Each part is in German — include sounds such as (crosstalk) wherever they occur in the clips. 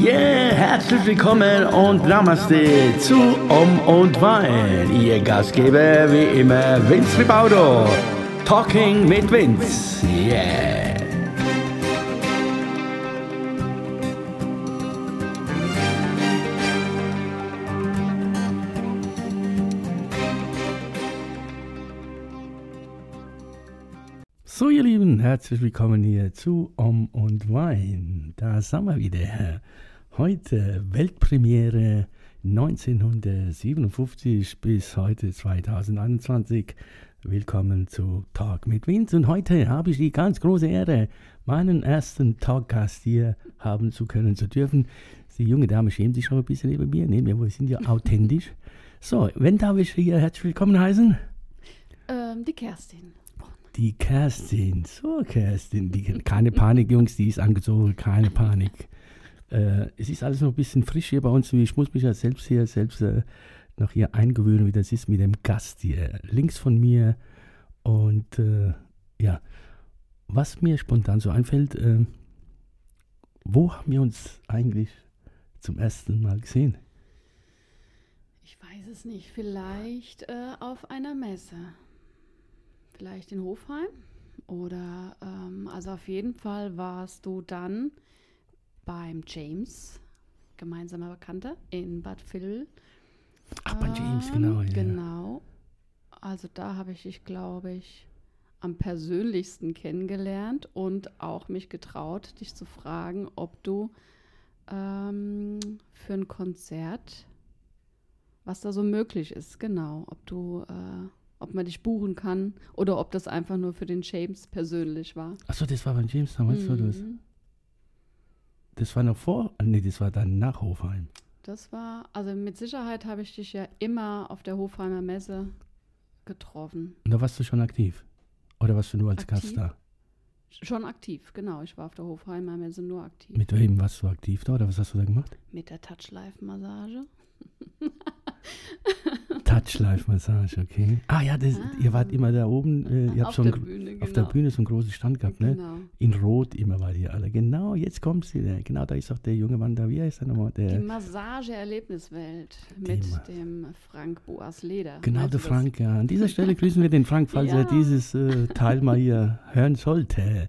Yeah, herzlich willkommen und Namaste zu Um und Wein. Ihr Gastgeber wie immer Vince Ribaudo. Talking mit Vince. Yeah. So, ihr Lieben, herzlich willkommen hier zu Om und Wein. Da sind wir wieder. Heute Weltpremiere 1957 bis heute 2021. Willkommen zu Talk mit Vince. Und heute habe ich die ganz große Ehre, meinen ersten Talkgast hier haben zu können, zu dürfen. Die junge Dame schämt sich schon ein bisschen über mir. Nee, wir sind ja authentisch. So, wenn darf ich hier herzlich willkommen heißen? Ähm, die Kerstin. Die Kerstin, so Kerstin, die, keine Panik, Jungs, die ist angezogen, keine Panik. Äh, es ist alles noch ein bisschen frisch hier bei uns. Ich muss mich ja selbst hier selbst äh, noch hier eingewöhnen, wie das ist mit dem Gast hier links von mir. Und äh, ja, was mir spontan so einfällt, äh, wo haben wir uns eigentlich zum ersten Mal gesehen? Ich weiß es nicht. Vielleicht äh, auf einer Messe. Vielleicht in Hofheim. Oder, ähm, also auf jeden Fall warst du dann beim James, gemeinsamer Bekannter, in Bad Vill. Ach, bei James, Ähm, genau. Ja. Genau. Also da habe ich dich, glaube ich, am persönlichsten kennengelernt und auch mich getraut, dich zu fragen, ob du ähm, für ein Konzert, was da so möglich ist, genau, ob du, äh, ob man dich buchen kann oder ob das einfach nur für den James persönlich war. Achso, das war bei James damals, so, das, Mhm. Das war noch vor, nee, das war dann nach Hofheim. Das war, also mit Sicherheit habe ich dich ja immer auf der Hofheimer Messe getroffen. Und da warst du schon aktiv? Oder warst du nur als Gast Aktiv? da? Schon aktiv, genau. Ich war auf der Hofheimer Messe nur aktiv. Mit wem warst du aktiv da oder was hast du da gemacht? Mit der Touchlife-Massage. (laughs) Touchlife-Massage, okay. Ah ja, das, ihr wart immer da oben, äh, ihr habt auf so der Bühne, genau. auf der Bühne so einen großen Stand gehabt, ne? Genau. In Rot immer wart ihr alle. Genau, jetzt kommt sie. da. Genau, da ist auch der junge Mann da. Wie heißt er nochmal? Die Der, Massage-Erlebniswelt Die mit Ma- dem Frank Boas Leder. genau, Meinst der? Frank. Ja. An dieser (laughs) Stelle grüßen wir den Frank, falls er Ja. dieses äh, Teil mal hier hören sollte.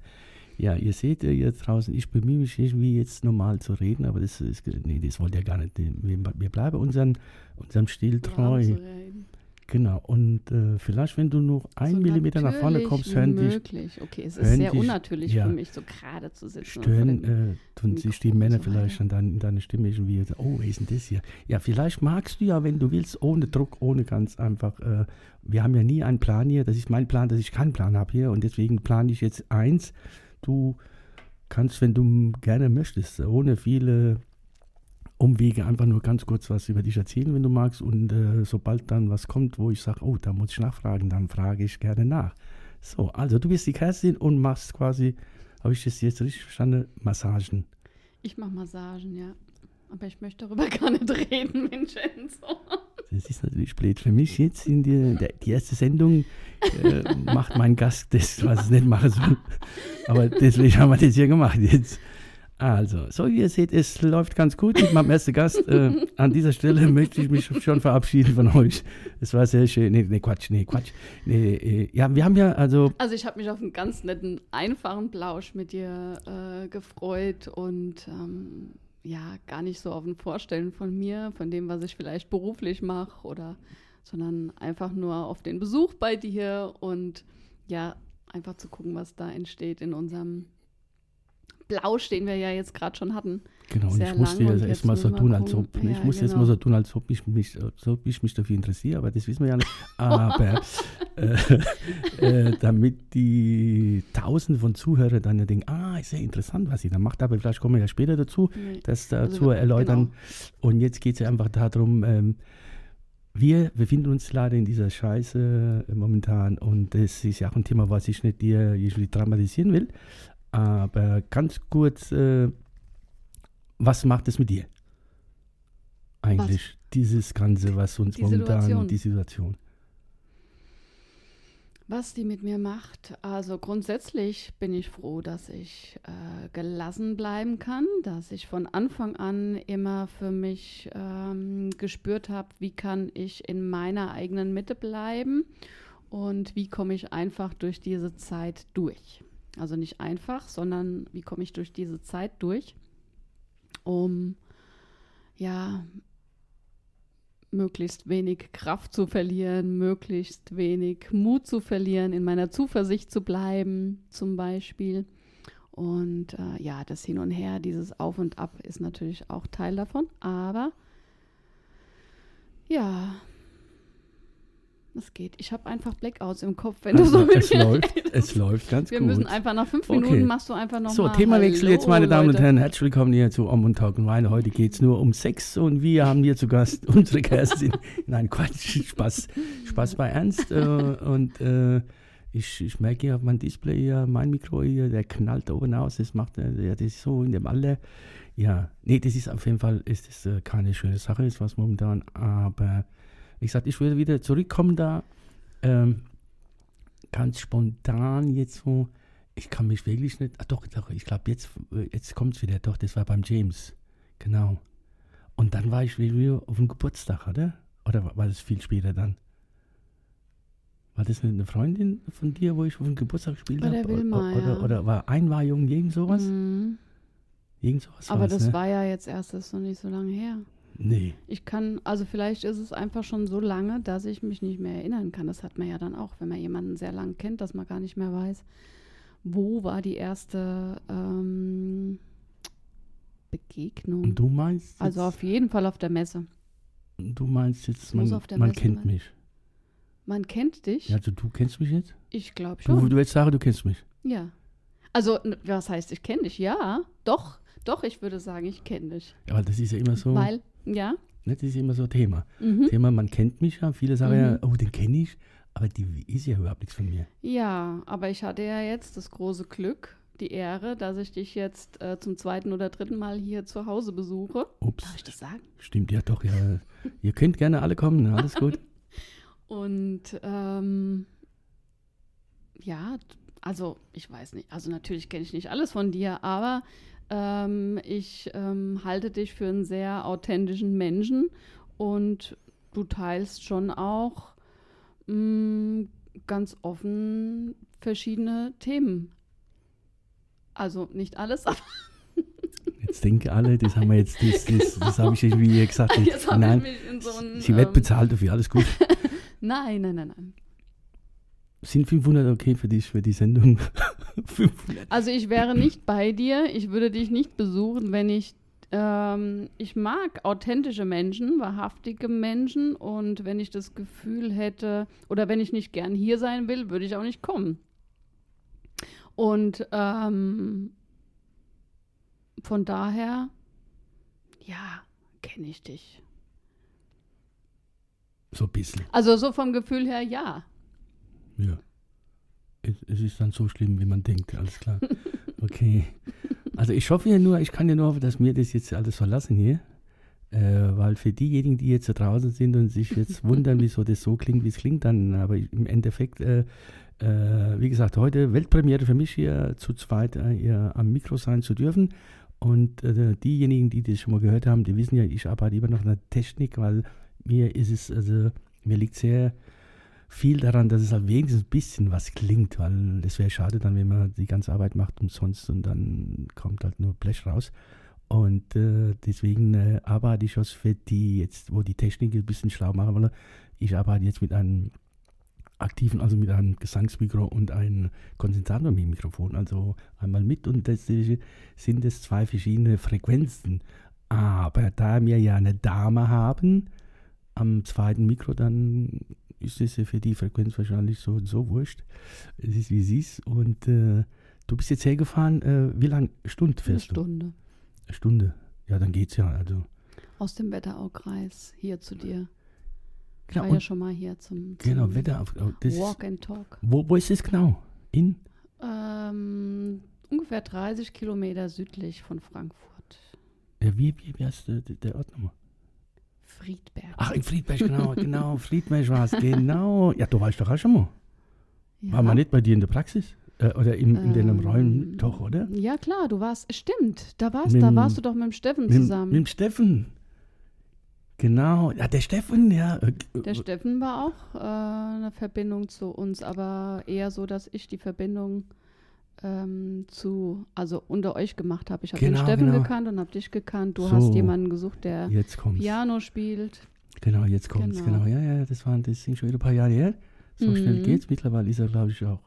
Ja, ihr seht ja hier draußen, ich bemühe mich irgendwie jetzt normal zu reden, aber das ist, nee, das wollt ihr gar nicht. Wir, wir bleiben unseren, unserem Stil treu. Genau, und äh, vielleicht, wenn du noch ein So Millimeter nach vorne kommst, wie hören dich, möglich. Okay, es ist sehr dich- unnatürlich ja. für mich, so gerade zu sitzen. stören, äh, tun sich die Männer so vielleicht an dein, in deiner Stimme irgendwie, oh, wer ist denn das hier? Ja, vielleicht magst du ja, wenn du willst, ohne Druck, ohne ganz einfach, äh, wir haben ja nie einen Plan hier, das ist mein Plan, dass ich keinen Plan habe hier und deswegen plane ich jetzt eins, du kannst, wenn du gerne möchtest, ohne viele Umwege einfach nur ganz kurz was über dich erzählen, wenn du magst. Und äh, sobald dann was kommt, wo ich sage, oh, da muss ich nachfragen, dann frage ich gerne nach. So, also du bist die Kerstin und machst quasi, habe ich das jetzt richtig verstanden, Massagen. Ich mache Massagen, ja. Aber ich möchte darüber (laughs) gar nicht reden, Vincenzo. Das ist natürlich blöd für mich jetzt in die, der, die erste Sendung äh, (laughs) macht mein Gast das, was es nicht machen soll. Aber deswegen haben wir das hier gemacht jetzt. Also, so wie ihr seht, es läuft ganz gut mit meinem ersten Gast. Äh, an dieser Stelle (laughs) möchte ich mich schon verabschieden von euch. Es war sehr schön. Nee, nee, Quatsch, nee, Quatsch. Nee, äh, ja, wir haben ja, also, Also ich habe mich auf einen ganz netten, einfachen Plausch mit dir äh, gefreut und ähm, ja, gar nicht so auf ein Vorstellen von mir, von dem, was ich vielleicht beruflich mache oder, sondern einfach nur auf den Besuch bei dir und ja, einfach zu gucken, was da entsteht in unserem Plausch, den wir ja jetzt gerade schon hatten. genau, und ich musste jetzt so müssen wir tun, als ob, ich Ja, muss jetzt genau. mal so tun, als ob ich mich, als ob ich mich dafür interessiere, aber das wissen wir ja nicht. (laughs) Aber (laughs) äh, äh, damit die Tausende von Zuhörern dann denken, ah, ist ja interessant, was sie da macht, aber vielleicht kommen wir ja später dazu, Nee. das dazu Also, genau. erläutern. Und jetzt geht es ja einfach darum, ähm, wir befinden uns leider in dieser Scheiße äh, momentan und das ist ja auch ein Thema, was ich nicht dir usually dramatisieren will. Aber ganz kurz, äh, was macht es mit dir? Eigentlich dieses Ganze, was uns Die momentan, Situation. die Situation. Was die mit mir macht? Also grundsätzlich bin ich froh, dass ich äh, gelassen bleiben kann, dass ich von Anfang an immer für mich ähm, gespürt habe, wie kann ich in meiner eigenen Mitte bleiben und wie komme ich einfach durch diese Zeit durch. Also nicht einfach, sondern wie komme ich durch diese Zeit durch, um ja möglichst wenig Kraft zu verlieren, möglichst wenig Mut zu verlieren, in meiner Zuversicht zu bleiben, zum Beispiel. Und äh, ja, das Hin und Her, dieses Auf und Ab ist natürlich auch Teil davon. Aber ja, es geht. Ich habe einfach Blackouts im Kopf, wenn Also, du so (laughs) mit es mir läuft, redest. es läuft ganz Wir gut. müssen einfach nach fünf Okay. Minuten machst du einfach noch So, Themawechsel jetzt, meine Damen und. Herren. Herzlich willkommen hier zu Om und Talk und Wein. Heute geht es nur um Sex und wir haben hier zu Gast (laughs) unsere Kerstin. Nein, Quatsch, (laughs) Spaß, Spaß bei Ernst. Äh, und äh, ich, ich merke hier auf meinem Display hier, mein Mikro hier, der knallt da oben aus. Das macht, äh, ja, das ist so in dem Alter. Ja, nee, das ist auf jeden Fall ist das, äh, keine schöne Sache, ist was momentan. Aber wie gesagt, ich würde wieder zurückkommen da. Ähm, ganz spontan jetzt so. Ich kann mich wirklich nicht. Ah, doch, doch, ich glaube, jetzt, jetzt kommt es wieder. Doch, das war beim James. Genau. Und dann war ich wieder auf dem Geburtstag, oder? Oder war das viel später dann? War das eine Freundin von dir, wo ich auf dem Geburtstag gespielt habe? der Wilma, oder, ja. oder, oder war Einweihung, irgend sowas? Mhm. Irgend sowas Aber das ne? war ja jetzt erst das noch nicht so lange her. Nee. Ich kann, also vielleicht ist es einfach schon so lange, dass ich mich nicht mehr erinnern kann. Das hat man ja dann auch, wenn man jemanden sehr lange kennt, dass man gar nicht mehr weiß, wo war die erste ähm, Begegnung. Und du meinst jetzt, also auf jeden Fall auf der Messe. du meinst jetzt, man, man kennt sein. mich. Man kennt dich. Ja, also du kennst mich jetzt? Ich glaube Du, schon. du willst sagen, du kennst mich. Ja. Also, was heißt, ich kenne dich? Ja, doch. Doch, ich würde sagen, ich kenne dich. Ja, aber das ist ja immer so, Weil, ja. ne, das ist immer so Thema. Mhm. Thema, man kennt mich ja. Viele sagen Mhm. ja, oh, den kenne ich, aber die ist ja überhaupt nichts von mir. Ja, aber ich hatte ja jetzt das große Glück, die Ehre, dass ich dich jetzt äh, zum zweiten oder dritten Mal hier zu Hause besuche. Ups, Darf ich das sagen? stimmt, ja doch, ja. Ihr könnt gerne alle kommen, ne, alles gut. (laughs) Und ähm, ja, also ich weiß nicht, also natürlich kenne ich nicht alles von dir, aber ähm, ich ähm, halte dich für einen sehr authentischen Menschen und du teilst schon auch mh, ganz offen verschiedene Themen. Also nicht alles, (laughs) aber Jetzt denken alle, das haben wir jetzt, das, das, das habe ich irgendwie gesagt. (laughs) jetzt ich Nein, mich in so einen. sie wird ähm, bezahlt dafür, alles gut. (laughs) Nein, nein, nein, nein. Sind 500 okay für dich, für die Sendung? 500. Also ich wäre nicht bei dir, ich würde dich nicht besuchen, wenn ich, ähm, ich mag authentische Menschen, wahrhaftige Menschen und wenn ich das Gefühl hätte oder wenn ich nicht gern hier sein will, würde ich auch nicht kommen. Und ähm, von daher, ja, kenne ich dich. So ein bisschen, Also so vom Gefühl her, ja. ja. Es, ist dann so schlimm, wie man denkt, alles klar. Okay. Also ich hoffe ja nur, ich kann ja nur hoffen, dass wir das jetzt alles verlassen hier. Äh, weil für diejenigen, die jetzt da draußen sind und sich jetzt wundern, wieso das so klingt, wie es klingt, dann, aber im Endeffekt, äh, äh, wie gesagt, heute Weltpremiere für mich hier zu zweit äh, hier am Mikro sein zu dürfen. Und äh, diejenigen, die das schon mal gehört haben, die wissen ja, ich arbeite immer noch an der Technik, weil mir ist es, also mir liegt sehr viel daran, dass es halt wenigstens ein bisschen was klingt, weil es wäre schade dann, wenn man die ganze Arbeit macht umsonst und dann kommt halt nur Blech raus. Und äh, deswegen äh, arbeite ich also für die jetzt, wo die Technik ein bisschen schlau machen wollen. Ich arbeite jetzt mit einem aktiven, also mit einem Gesangsmikro und einem Kondensatormikrofon, also einmal mit und ist- sind es zwei verschiedene Frequenzen. Aber da wir ja eine Dame haben, am zweiten Mikro, dann ist es ja für die Frequenz wahrscheinlich so und so wurscht. Es ist wie sie ist. Und äh, du bist jetzt hergefahren, äh, wie lange? Stunde Eine fährst du? Stunde. Eine Stunde. Ja, dann geht's ja. Also, Aus dem Wetteraukreis hier zu dir. Ich genau, war ja schon mal hier zum, zum genau Wetter. Oh, Walk and Talk. wo, wo ist es genau? In? Ähm, ungefähr 30 Kilometer südlich von Frankfurt. Ja, wie, wie, wie heißt der, der Ort nochmal? Friedberg. Ach, in Friedberg, genau, (laughs) genau. Friedberg war es, genau. Ja, du weißt doch auch schon mal. Ja. War man nicht bei dir in der Praxis? Äh, oder in, in den Ähm, Räumen? Doch, oder? Ja, klar, du warst, stimmt, da warst, Mit da warst du doch mit dem Steffen Mit, zusammen. mit dem Steffen. Genau. Ja, der Steffen, ja. äh, Der Steffen war auch äh, eine Verbindung zu uns, aber eher so, dass ich die Verbindung ähm, zu, also unter euch gemacht habe. Ich habe Genau, den Steffen genau. gekannt und habe dich gekannt. Du So. hast jemanden gesucht, der. Piano spielt. Genau, jetzt kommt's. Genau. Genau. Ja, ja, das waren das sind schon wieder ein paar Jahre her. So schnell Mhm. geht's. Mittlerweile ist er, glaube ich, auch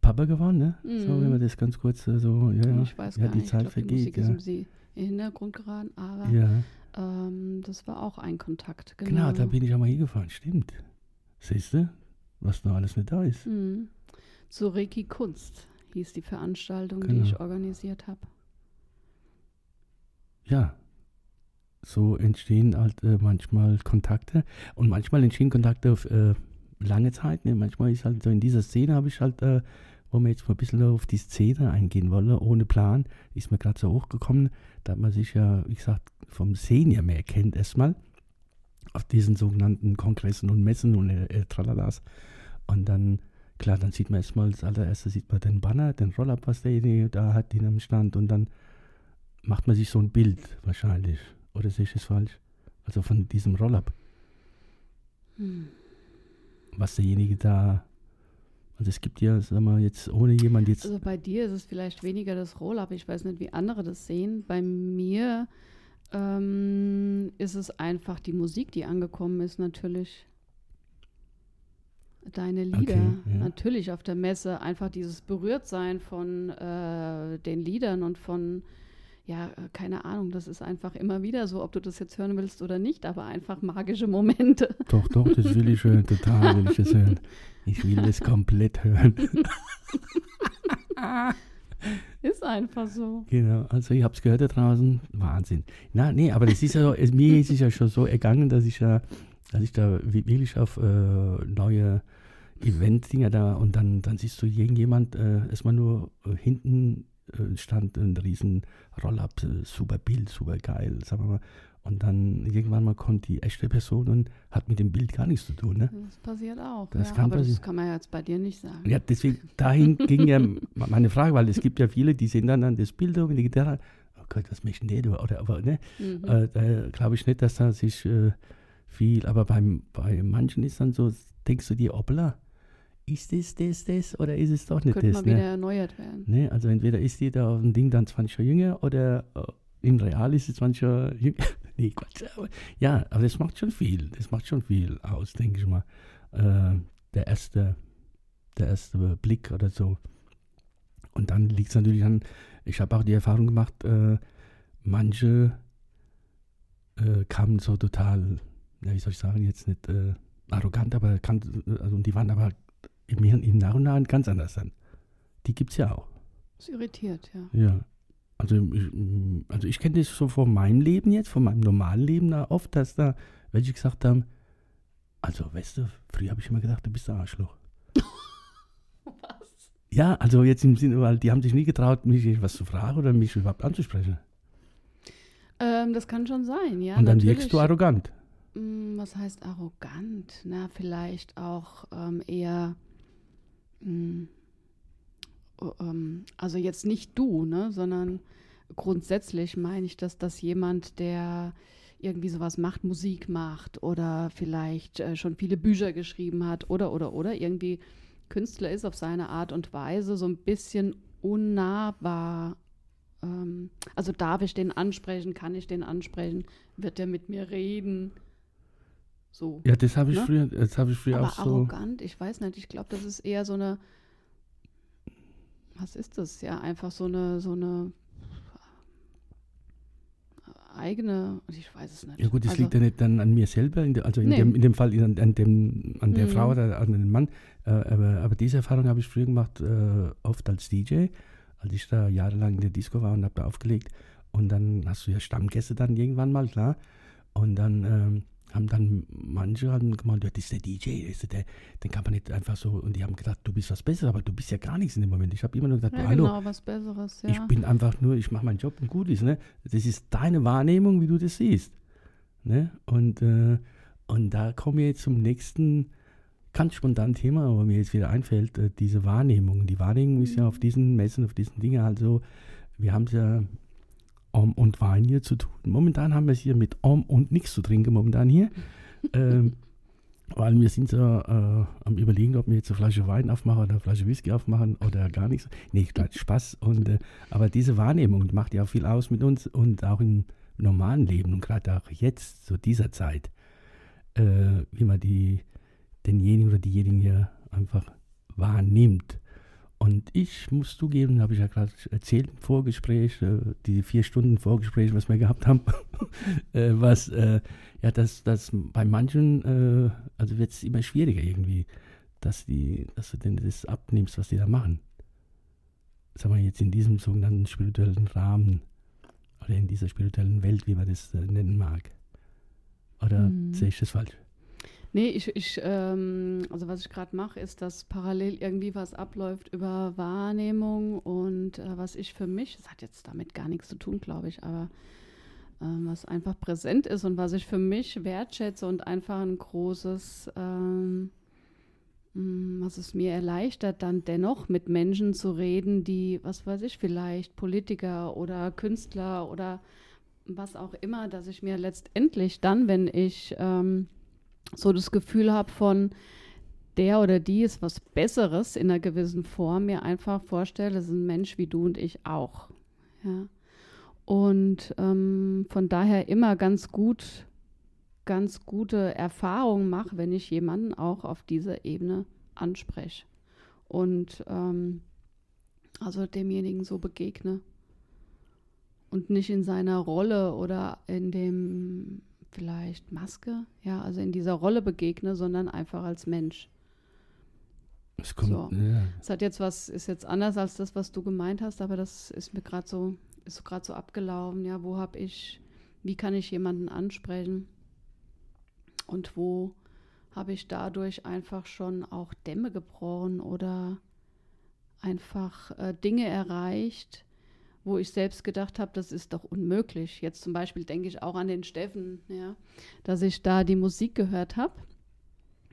Papa geworden, ne? So, Mhm. wenn man das ganz kurz äh, so, ja, ja. Ich weiß ja, gar die nicht, Zeit glaub, die vergeht, Musik ist ja. um sie in den Hintergrund geraten, aber Ja, ähm, das war auch ein Kontakt. Genau, genau, da bin ich auch mal hingefahren, stimmt. Siehst du, was noch alles nicht da ist. Mhm. Zu Reiki Kunst hieß die Veranstaltung, die Genau. ich organisiert habe. Ja, so entstehen halt äh, manchmal Kontakte und manchmal entstehen Kontakte auf äh, lange Zeit. Ne? Manchmal ist halt so in dieser Szene habe ich halt, äh, wo wir jetzt mal ein bisschen auf die Szene eingehen wollen, ohne Plan, ist mir gerade so hochgekommen, da man sich ja, wie gesagt, vom Sehen ja mehr kennt erstmal auf diesen sogenannten Kongressen und Messen und äh, äh, Tralalas. Und dann, klar, dann sieht man erstmal, das allererste sieht man den Banner, den Roll-Up, was derjenige da hat in einem Stand und dann macht man sich so ein Bild wahrscheinlich. Oder sehe ich das falsch? Also von diesem Roll-Up, Hm. was derjenige da. Also es gibt ja, sagen wir jetzt, ohne jemand jetzt. Also bei dir ist es vielleicht weniger das Roll-Up. Ich weiß nicht, wie andere das sehen. Bei mir ähm, ist es einfach die Musik, die angekommen ist, natürlich. Deine Lieder. Okay, ja. Natürlich auf der Messe. Einfach dieses Berührtsein von äh, den Liedern und von, ja, äh, keine Ahnung, das ist einfach immer wieder so, ob du das jetzt hören willst oder nicht, aber einfach magische Momente. (laughs) Doch, doch, das will ich hören, total will ich das hören. Ich will das komplett hören. (laughs) Ist einfach so. Genau, also ich habe es gehört da draußen, Wahnsinn. Na, nee, aber das ist ja, so- es, mir ist es ja schon so ergangen, dass ich ja, dass ich da wi- wirklich auf äh, neue Event-Dinger da und dann, dann siehst du irgendjemand äh, erstmal nur äh, hinten äh, stand ein riesen Roll-Up, äh, super Bild, super geil, sagen wir mal. Und dann irgendwann mal kommt die echte Person und hat mit dem Bild gar nichts zu tun, ne? Das passiert auch. Das ja, kann aber passieren. das kann man ja jetzt bei dir nicht sagen. Ja, deswegen, dahin (laughs) ging ja meine Frage, weil es gibt ja viele, die sehen dann an das Bild und die Gitarre, oh Gott, was möchten die, oder, aber, ne? Mhm. Äh, da glaube ich nicht, dass da sich äh, viel, aber beim, bei manchen ist dann so, denkst du dir, hoppla, ist das, das, das oder ist es doch nicht Könnte das? mal wieder Ne? erneuert werden. Ne? Also entweder ist die da auf dem Ding dann 20 Jahre jünger oder äh, im Real ist sie 20 Jahre jünger. nee, Quatsch. Aber, ja, aber das macht schon viel. Das macht schon viel aus, denke ich mal. Äh, der erste, der erste Blick oder so. Und dann liegt es natürlich an, ich habe auch die Erfahrung gemacht, äh, manche äh, kamen so total, ja, wie soll ich sagen, jetzt nicht äh, arrogant, aber kann, also, die waren aber im, im Nach und Nach ganz anders dann. Die gibt es ja auch. Das irritiert, ja. Ja. Also ich, also ich kenne das so von meinem Leben jetzt, von meinem normalen Leben da oft, dass da welche gesagt haben, also weißt du, früher habe ich immer gedacht, du bist ein Arschloch. (laughs) Was? Ja, also jetzt im Sinne, weil die haben sich nie getraut, mich was zu fragen oder mich überhaupt anzusprechen. Ähm, das kann schon sein, ja. Und dann natürlich. wirkst du arrogant. Mm, Was heißt arrogant? Na, vielleicht auch ähm, eher. Mm, oh, ähm, also jetzt nicht du, ne, sondern grundsätzlich meine ich, dass das jemand, der irgendwie sowas macht, Musik macht oder vielleicht äh, schon viele Bücher geschrieben hat oder oder oder irgendwie Künstler ist auf seine Art und Weise so ein bisschen unnahbar. Ähm, also darf ich den ansprechen, kann ich den ansprechen, wird der mit mir reden? So. Ja, das habe ich Ne? früher, das habe ich früher Aber auch so. arrogant, ich weiß nicht, ich glaube, das ist eher so eine, was ist das? Ja, einfach so eine, so eine eigene, ich weiß es nicht. Ja gut, das also, liegt ja nicht dann an mir selber, in der, also in, Nee. dem, in dem Fall an, an, dem, an der Mhm. Frau oder an den Mann. Äh, aber, aber diese Erfahrung habe ich früher gemacht, äh, oft als DJ, als ich da jahrelang in der Disco war und habe da aufgelegt. Und dann hast du ja Stammgäste dann irgendwann mal, klar. Und dann ähm, haben dann manche haben gemeint, ja, das ist der DJ, das ist der, den kann man nicht einfach so. Und die haben gedacht, du bist was Besseres, aber du bist ja gar nichts in dem Moment. Ich habe immer nur gesagt, ja, hallo, genau, was Besseres, ja. ich bin einfach nur, ich mache meinen Job und gut ist. Ne? Das ist deine Wahrnehmung, wie du das siehst. Ne? Und, äh, und da kommen wir jetzt zum nächsten ganz spontan Thema, aber mir jetzt wieder einfällt, äh, diese Wahrnehmung. Die Wahrnehmung ist ja auf diesen Messen, auf diesen Dingen also, wir haben es ja Om und Wein hier zu tun. Momentan haben wir es hier mit Om und nichts zu trinken, momentan hier. (laughs) ähm, weil wir sind so äh, am überlegen, ob wir jetzt eine Flasche Wein aufmachen oder eine Flasche Whisky aufmachen oder gar nichts. Nee, klar, Spaß. Und, äh, aber diese Wahrnehmung macht ja auch viel aus mit uns und auch im normalen Leben und gerade auch jetzt, zu dieser Zeit, äh, wie man die, denjenigen oder diejenigen hier einfach wahrnimmt. Und ich muss zugeben, habe ich ja gerade erzählt im Vorgespräch, äh, die vier Stunden Vorgespräch, was wir gehabt haben, (laughs) äh, was, äh, ja, dass das bei manchen, also wird es immer schwieriger irgendwie, dass, die, dass du denn das abnimmst, was die da machen. Sagen wir jetzt in diesem sogenannten spirituellen Rahmen oder in dieser spirituellen Welt, wie man das nennen mag. Oder mhm. sehe ich das falsch? Nee, ich, ich ähm, also was ich gerade mache, ist, dass parallel irgendwie was abläuft über Wahrnehmung und äh, was ich für mich, das hat jetzt damit gar nichts zu tun, glaube ich, aber äh, was einfach präsent ist und was ich für mich wertschätze und einfach ein großes, ähm, mm, was es mir erleichtert, dann dennoch mit Menschen zu reden, die, was weiß ich, vielleicht Politiker oder Künstler oder was auch immer, dass ich mir letztendlich dann, wenn ich ähm, so das Gefühl habe von der oder die ist was Besseres in einer gewissen Form, mir einfach vorstelle, das ist ein Mensch wie du und ich auch. Ja. Und ähm, von daher immer ganz gut, ganz gute Erfahrungen mache, wenn ich jemanden auch auf dieser Ebene anspreche. Und ähm, also demjenigen so begegne. Und nicht in seiner Rolle oder in dem vielleicht Maske, ja, also in dieser Rolle begegne, sondern einfach als Mensch. Es kommt, so. ja. Es hat jetzt was, ist jetzt anders als das, was du gemeint hast, aber das ist mir gerade so, ist gerade so abgelaufen, ja, wo habe ich, wie kann ich jemanden ansprechen und wo habe ich dadurch einfach schon auch Dämme gebrochen oder einfach äh, Dinge erreicht, wo ich selbst gedacht habe, das ist doch unmöglich. Jetzt zum Beispiel denke ich auch an den Steffen, ja, dass ich da die Musik gehört habe,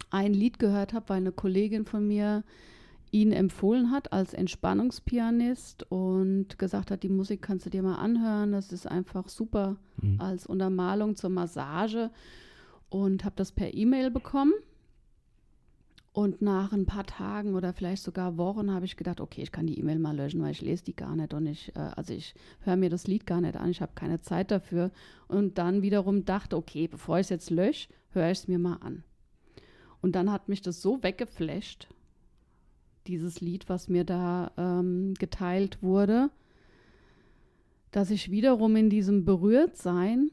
ein Lied gehört habe, weil eine Kollegin von mir ihn empfohlen hat als Entspannungspianist und gesagt hat, die Musik kannst du dir mal anhören, das ist einfach super mhm. als Untermalung zur Massage und habe das per E-Mail bekommen und nach ein paar Tagen oder vielleicht sogar Wochen habe ich gedacht, okay, ich kann die E-Mail mal löschen, weil ich lese die gar nicht und ich, äh, also ich höre mir das Lied gar nicht an, ich habe keine Zeit dafür. Und dann wiederum dachte, okay, bevor ich es jetzt lösche, höre ich es mir mal an. Und dann hat mich das so weggeflasht, dieses Lied, was mir da ähm, geteilt wurde, dass ich wiederum in diesem Berührtsein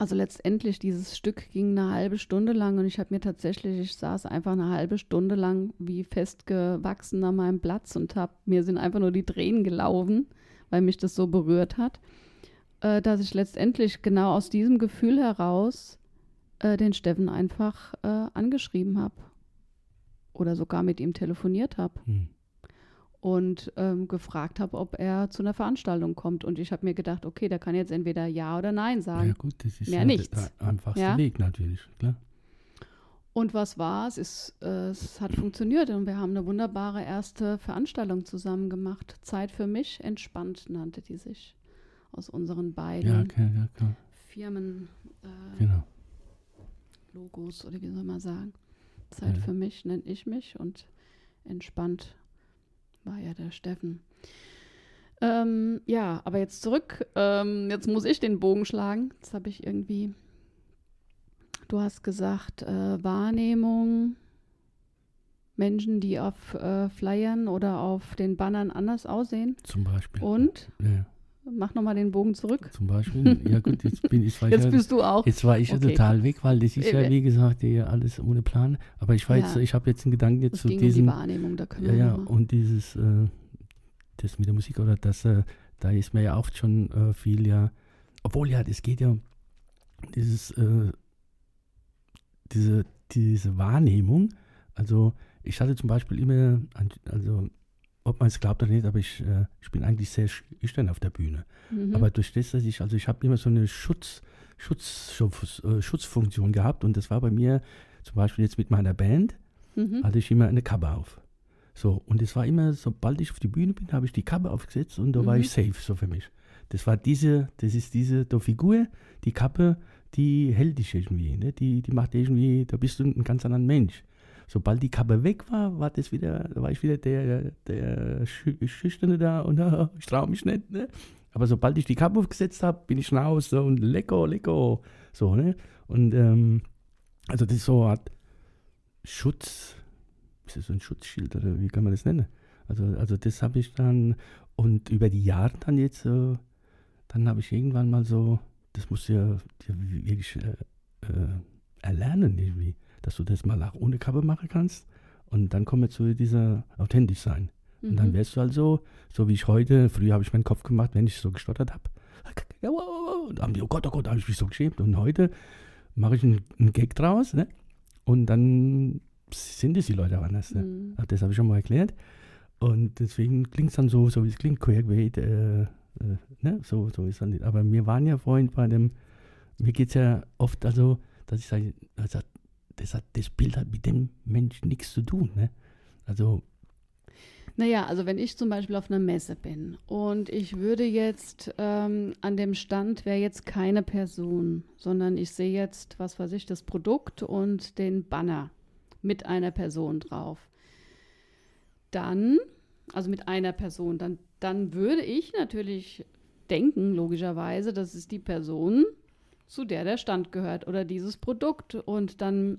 also letztendlich, dieses Stück ging eine halbe Stunde lang und ich habe mir tatsächlich, ich saß einfach eine halbe Stunde lang wie festgewachsen an meinem Platz und habe, mir sind einfach nur die Tränen gelaufen, weil mich das so berührt hat, äh, dass ich letztendlich genau aus diesem Gefühl heraus äh, den Steffen einfach äh, angeschrieben habe oder sogar mit ihm telefoniert habe. Hm und ähm, gefragt habe, ob er zu einer Veranstaltung kommt. Und ich habe mir gedacht, okay, der kann jetzt entweder Ja oder Nein sagen. Ja gut, das ist Mehr ja nichts. der einfachste ja? Weg natürlich, klar. Und was war es? Ist, äh, es hat funktioniert und wir haben eine wunderbare erste Veranstaltung zusammen gemacht. Zeit für mich, entspannt nannte die sich. Aus unseren beiden ja, okay, ja, klar. Firmen äh, genau. Logos oder wie soll man sagen. Zeit ja. für mich nenne ich mich und entspannt war ja der Steffen. Ähm, ja, aber jetzt zurück. Ähm, jetzt muss ich den Bogen schlagen. Jetzt habe ich irgendwie. Du hast gesagt, äh, Wahrnehmung, Menschen, die auf äh, Flyern oder auf den Bannern anders aussehen. Zum Beispiel. Und? Ja. Mach nochmal den Bogen zurück. Zum Beispiel. Ja gut, jetzt bin ich Jetzt ja, bist du auch. Jetzt war ich okay. ja total weg, weil das ist ja wie gesagt ja alles ohne Plan. Aber ich weiß, ja. ich habe jetzt einen Gedanken jetzt es zu ging diesem. Um die Wahrnehmung, da können ja, wir ja, und dieses äh, das mit der Musik oder das, äh, da ist mir ja auch schon äh, viel ja, obwohl ja, das geht ja dieses äh, diese diese Wahrnehmung. Also ich hatte zum Beispiel immer, also ob man es glaubt oder nicht, aber ich, äh, ich bin eigentlich sehr schüchtern auf der Bühne. Mhm. Aber durch das, dass ich, also ich habe immer so eine Schutz, Schutz, Schutz, äh, Schutzfunktion gehabt und das war bei mir zum Beispiel jetzt mit meiner Band. Mhm. hatte ich immer eine Kappe auf. So, und es war immer, sobald ich auf die Bühne bin, habe ich die Kappe aufgesetzt und da war Mhm. ich safe, so für mich. Das war diese, das ist diese der Figur, die Kappe, die hält dich irgendwie, ne? die, die macht irgendwie, da bist du ein ganz anderer Mensch. Sobald die Kappe weg war, war das wieder, war ich wieder der, der Schü- Schüchterne da und ah, (laughs) ich traue mich nicht. Ne? Aber sobald ich die Kappe aufgesetzt habe, bin ich raus so, und lecker, lecker. So, ne? Und ähm, also das ist so eine Art Schutz, ist das so ein Schutzschild oder wie kann man das nennen? Also, also das habe ich dann und über die Jahre dann jetzt, äh, dann habe ich irgendwann mal so, das musst du ja, ja wirklich äh, äh, erlernen irgendwie, dass du das mal auch ohne Kappe machen kannst und dann kommen wir zu dieser authentisch sein. Und dann Mhm. wärst du also, so wie ich heute, früher habe ich meinen Kopf gemacht, wenn ich so gestottert habe. Und dann haben die, oh Gott, oh Gott, da habe ich mich so geschämt. Und heute mache ich einen, einen Gag draus, ne? Und dann sind es die Leute auch anders. Ne? Mhm. Also Das habe ich schon mal erklärt. Und deswegen klingt es dann so, so wie es klingt, Querquait, äh, äh, ne? So, so ist dann. Aber wir waren ja vorhin bei dem, mir geht es ja oft also, dass ich sage, also, das, hat, das Bild hat mit dem Mensch nichts zu tun. Ne? Also, Naja, also wenn ich zum Beispiel auf einer Messe bin und ich würde jetzt ähm, an dem Stand wäre jetzt keine Person, sondern ich sehe jetzt, was weiß ich, das Produkt und den Banner mit einer Person drauf. Dann, also mit einer Person, dann, dann würde ich natürlich denken, logischerweise, das ist die Person, zu der der Stand gehört oder dieses Produkt. Und dann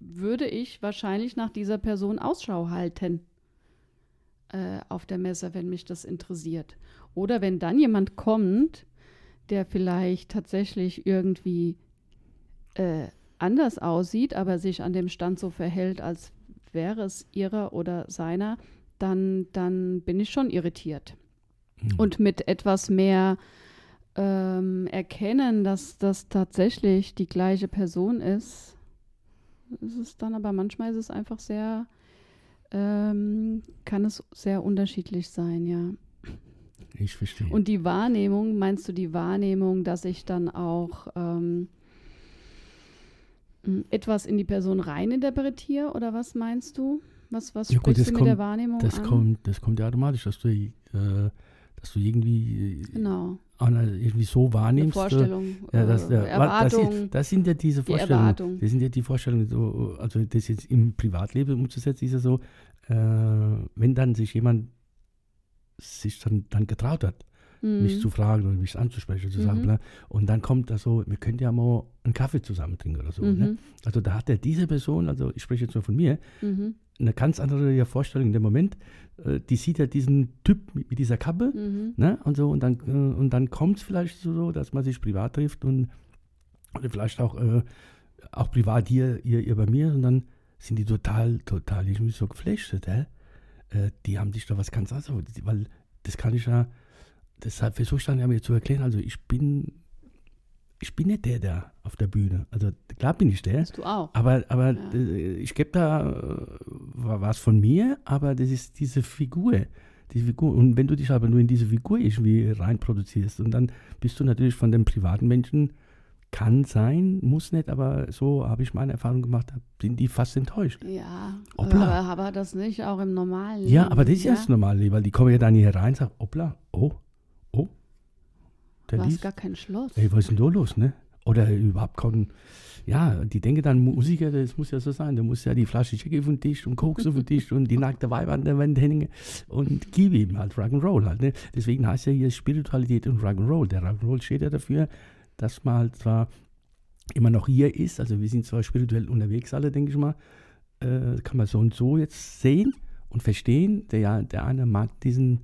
würde ich wahrscheinlich nach dieser Person Ausschau halten äh, auf der Messe, wenn mich das interessiert. Oder wenn dann jemand kommt, der vielleicht tatsächlich irgendwie äh, anders aussieht, aber sich an dem Stand so verhält, als wäre es ihrer oder seiner, dann, dann bin ich schon irritiert. hm. Und mit etwas mehr ähm, erkennen, dass das tatsächlich die gleiche Person ist, ist es dann aber manchmal ist es einfach sehr, ähm, kann es sehr unterschiedlich sein, ja. ich verstehe. Und die Wahrnehmung, meinst du die Wahrnehmung, dass ich dann auch ähm, m, etwas in die Person reininterpretiere oder was meinst du? Was, was Ja, gut, sprichst du mit kommt- der Wahrnehmung Das an? kommt, das kommt ja automatisch, dass du, äh, dass du irgendwie, äh, genau, irgendwie so eine wahrnimmst. äh, Vorstellung, ja, das, äh, ja, das, Erwartung, ist, das sind ja diese die Vorstellungen. Erwartung. Das sind ja die Vorstellungen, so, also das jetzt im Privatleben umzusetzen, ist ja so, äh, wenn dann sich jemand sich dann, dann getraut hat, mich Mhm. zu fragen oder mich anzusprechen, zu sagen, Mhm. und dann kommt das so, wir könnten ja mal einen Kaffee zusammen trinken oder so. Ne? Mhm. Also da hat ja diese Person, also ich spreche jetzt nur von mir, Mhm. Eine ganz andere Vorstellung in dem Moment. Äh, die sieht ja diesen Typ mit, mit dieser Kappe, Mhm. ne? Und so, und dann, äh, und dann kommt es vielleicht so, dass man sich privat trifft und oder vielleicht auch, äh, auch privat hier, ihr, ihr bei mir, und dann sind die total, total irgendwie so geflasht? Äh, die haben sich da was ganz anderes, weil das kann ich ja, deshalb versuche ich dann ja mir zu erklären, also ich bin, ich bin nicht der, der auf der Bühne, also klar bin ich der, Bist du auch. aber, aber Ja. äh, ich gebe da äh, wa- was von mir, aber das ist diese Figur. Die Figur. Und wenn du dich aber nur in diese Figur irgendwie reinproduzierst und dann bist du natürlich von dem privaten Menschen, kann sein, muss nicht, aber so habe ich meine Erfahrung gemacht, sind die fast enttäuscht. Ja, Hoppla. aber, aber das nicht auch im normalen Ja, Leben, aber das ist ja das Normale, weil die kommen ja dann hier rein und sagen, hoppla, oh, oh, der liest. gar kein Schloss. Ey, was ist denn da los, ne? Oder überhaupt kein, ja, die denken dann, Musiker, das muss ja so sein, da muss ja die Flasche Jackie auf den Tisch und Koks auf den Tisch und die nackte Weiber an der Wand hängen und gib ihm halt Rock'n'Roll halt, ne? Deswegen heißt ja hier Spiritualität und Rock'n'Roll. Der Rock'n'Roll steht ja dafür, dass man halt zwar immer noch hier ist, also wir sind zwar spirituell unterwegs alle, denke ich mal, äh, kann man so und so jetzt sehen und verstehen. Der, der eine mag diesen,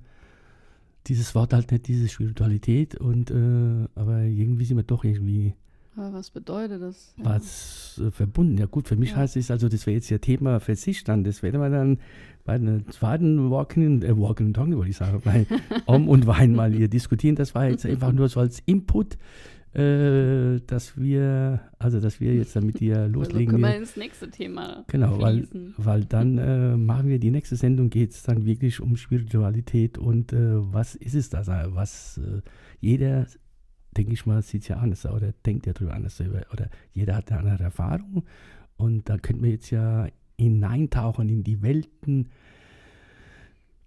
dieses Wort halt nicht, diese Spiritualität, und äh, aber irgendwie sind wir doch irgendwie Aber was bedeutet das? Ja. was äh, verbunden. Ja gut, für mich Ja. heißt es, also das wäre jetzt ja Thema für sich dann, das werden wir dann bei der zweiten Walking, äh, Walking and Talking, wollte ich sagen, bei (laughs) Om und Wein mal hier diskutieren. Das war jetzt einfach nur so als Input, äh, dass wir, also dass wir jetzt damit hier (laughs) Also loslegen. können wir ins nächste Thema Genau, weil, fließen. weil dann äh, machen wir die nächste Sendung, geht es dann wirklich um Spiritualität und äh, was ist es da? Was äh, jeder, denke ich mal, sieht ja anders oder denkt ja drüber anders oder jeder hat eine andere Erfahrung und da könnten wir jetzt ja hineintauchen in die Welten.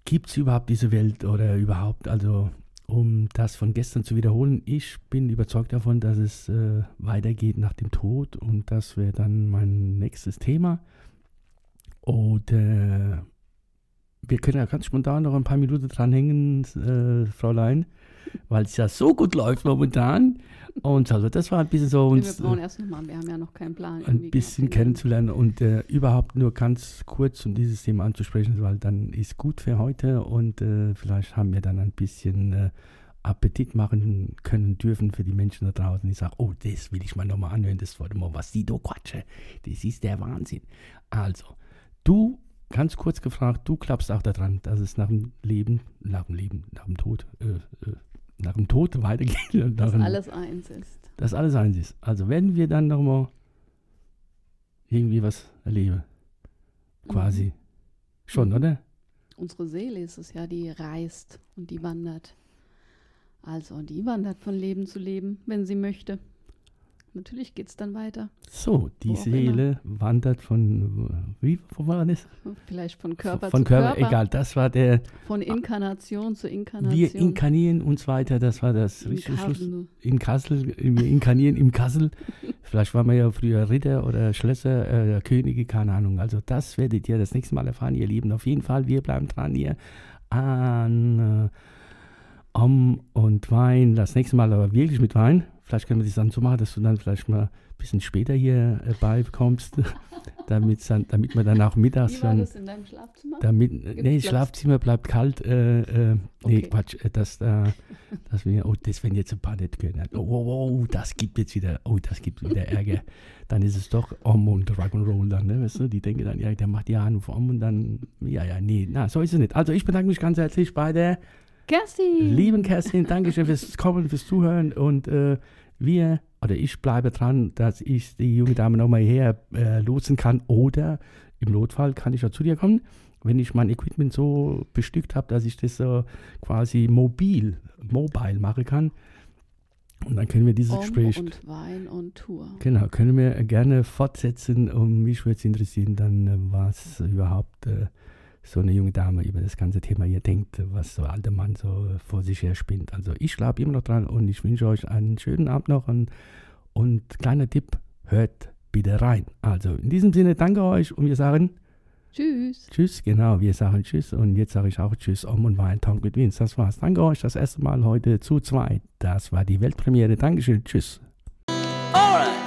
Gibt es überhaupt diese Welt oder überhaupt, also um das von gestern zu wiederholen, ich bin überzeugt davon, dass es äh, weitergeht nach dem Tod und das wäre dann mein nächstes Thema. Und äh, wir können ja ganz spontan noch ein paar Minuten dranhängen, äh, Fräulein, weil es ja so gut läuft momentan. (laughs) Und also das war ein bisschen so uns. wir brauchen erst nochmal, wir haben ja noch keinen Plan. Ein bisschen kennenzulernen und äh, überhaupt nur ganz kurz um dieses Thema anzusprechen, weil dann ist gut für heute und äh, vielleicht haben wir dann ein bisschen äh, Appetit machen können dürfen für die Menschen da draußen, die sagen, oh, das will ich mal nochmal anhören, das wollte mal, was die da quatschen. Das ist der Wahnsinn. Also, du, ganz kurz gefragt, du klappst auch daran, dass es nach dem Leben, nach dem Leben, nach dem Tod, äh, äh, nach dem Tod weitergeht. Dass alles eins ist. Dass alles eins ist. Also wenn wir dann nochmal irgendwie was erleben. Quasi. Mhm. Schon, mhm. oder? Unsere Seele ist es ja, die reist und die wandert. Also, die wandert von Leben zu Leben, wenn sie möchte. Natürlich geht es dann weiter. So, die Seele immer. wandert von, wie wo war das? Vielleicht von Körper von zu Körper, Körper. Egal, das war der. Von Inkarnation zu Inkarnation. Wir inkarnieren uns weiter, das war das in richtige Schluss. In Kassel, wir inkarnieren im Kassel. (laughs) Vielleicht waren wir ja früher Ritter oder Schlösser, äh, Könige, keine Ahnung. Also, das werdet ihr das nächste Mal erfahren, ihr Lieben. Auf jeden Fall, wir bleiben dran hier an. Äh, Om und Wein, das nächste Mal aber wirklich mit Wein. Vielleicht können wir das dann so machen, dass du dann vielleicht mal ein bisschen später hier äh, beikommst, (laughs) damit, damit man dann auch mittags. Wie war das in deinem Schlafzimmer? Damit, nee, das Schlafzimmer bleibt kalt. Äh, äh, nee, okay. Quatsch, äh, das, äh, (laughs) das wir, oh, das werden jetzt ein paar nicht können. Oh, oh, oh, das gibt jetzt wieder, oh, das gibt wieder Ärger. dann ist es doch Om und Rock'n'Roll dann, ne, weißt du? Die denken dann, ja, der macht die Hand Om und dann, ja, ja, nee, na, so ist es nicht. Also ich bedanke mich ganz herzlich bei der Kerstin. Lieben Kerstin, danke schön fürs Kommen, fürs Zuhören und äh, wir oder ich bleibe dran, dass ich die junge Dame nochmal her äh, lotsen kann oder im Notfall kann ich ja zu dir kommen, wenn ich mein Equipment so bestückt habe, dass ich das so quasi mobil, mobile machen kann. Und dann können wir dieses um Gespräch. Und Wein und Tour. Genau, können wir gerne fortsetzen. Und mich würde es interessieren, dann, äh, was überhaupt äh, so eine junge Dame über das ganze Thema hier denkt, was so alter Mann so vor sich her spinnt. Also ich schlafe immer noch dran und ich wünsche euch einen schönen Abend noch und, und kleiner Tipp, hört bitte rein. Also in diesem Sinne danke euch und wir sagen Tschüss. Tschüss, genau, wir sagen Tschüss und jetzt sage ich auch Tschüss um und war ein Talk mit Vince. Das war's. Danke euch das erste Mal heute zu zweit. Das war die Weltpremiere. Dankeschön. Tschüss. Alright.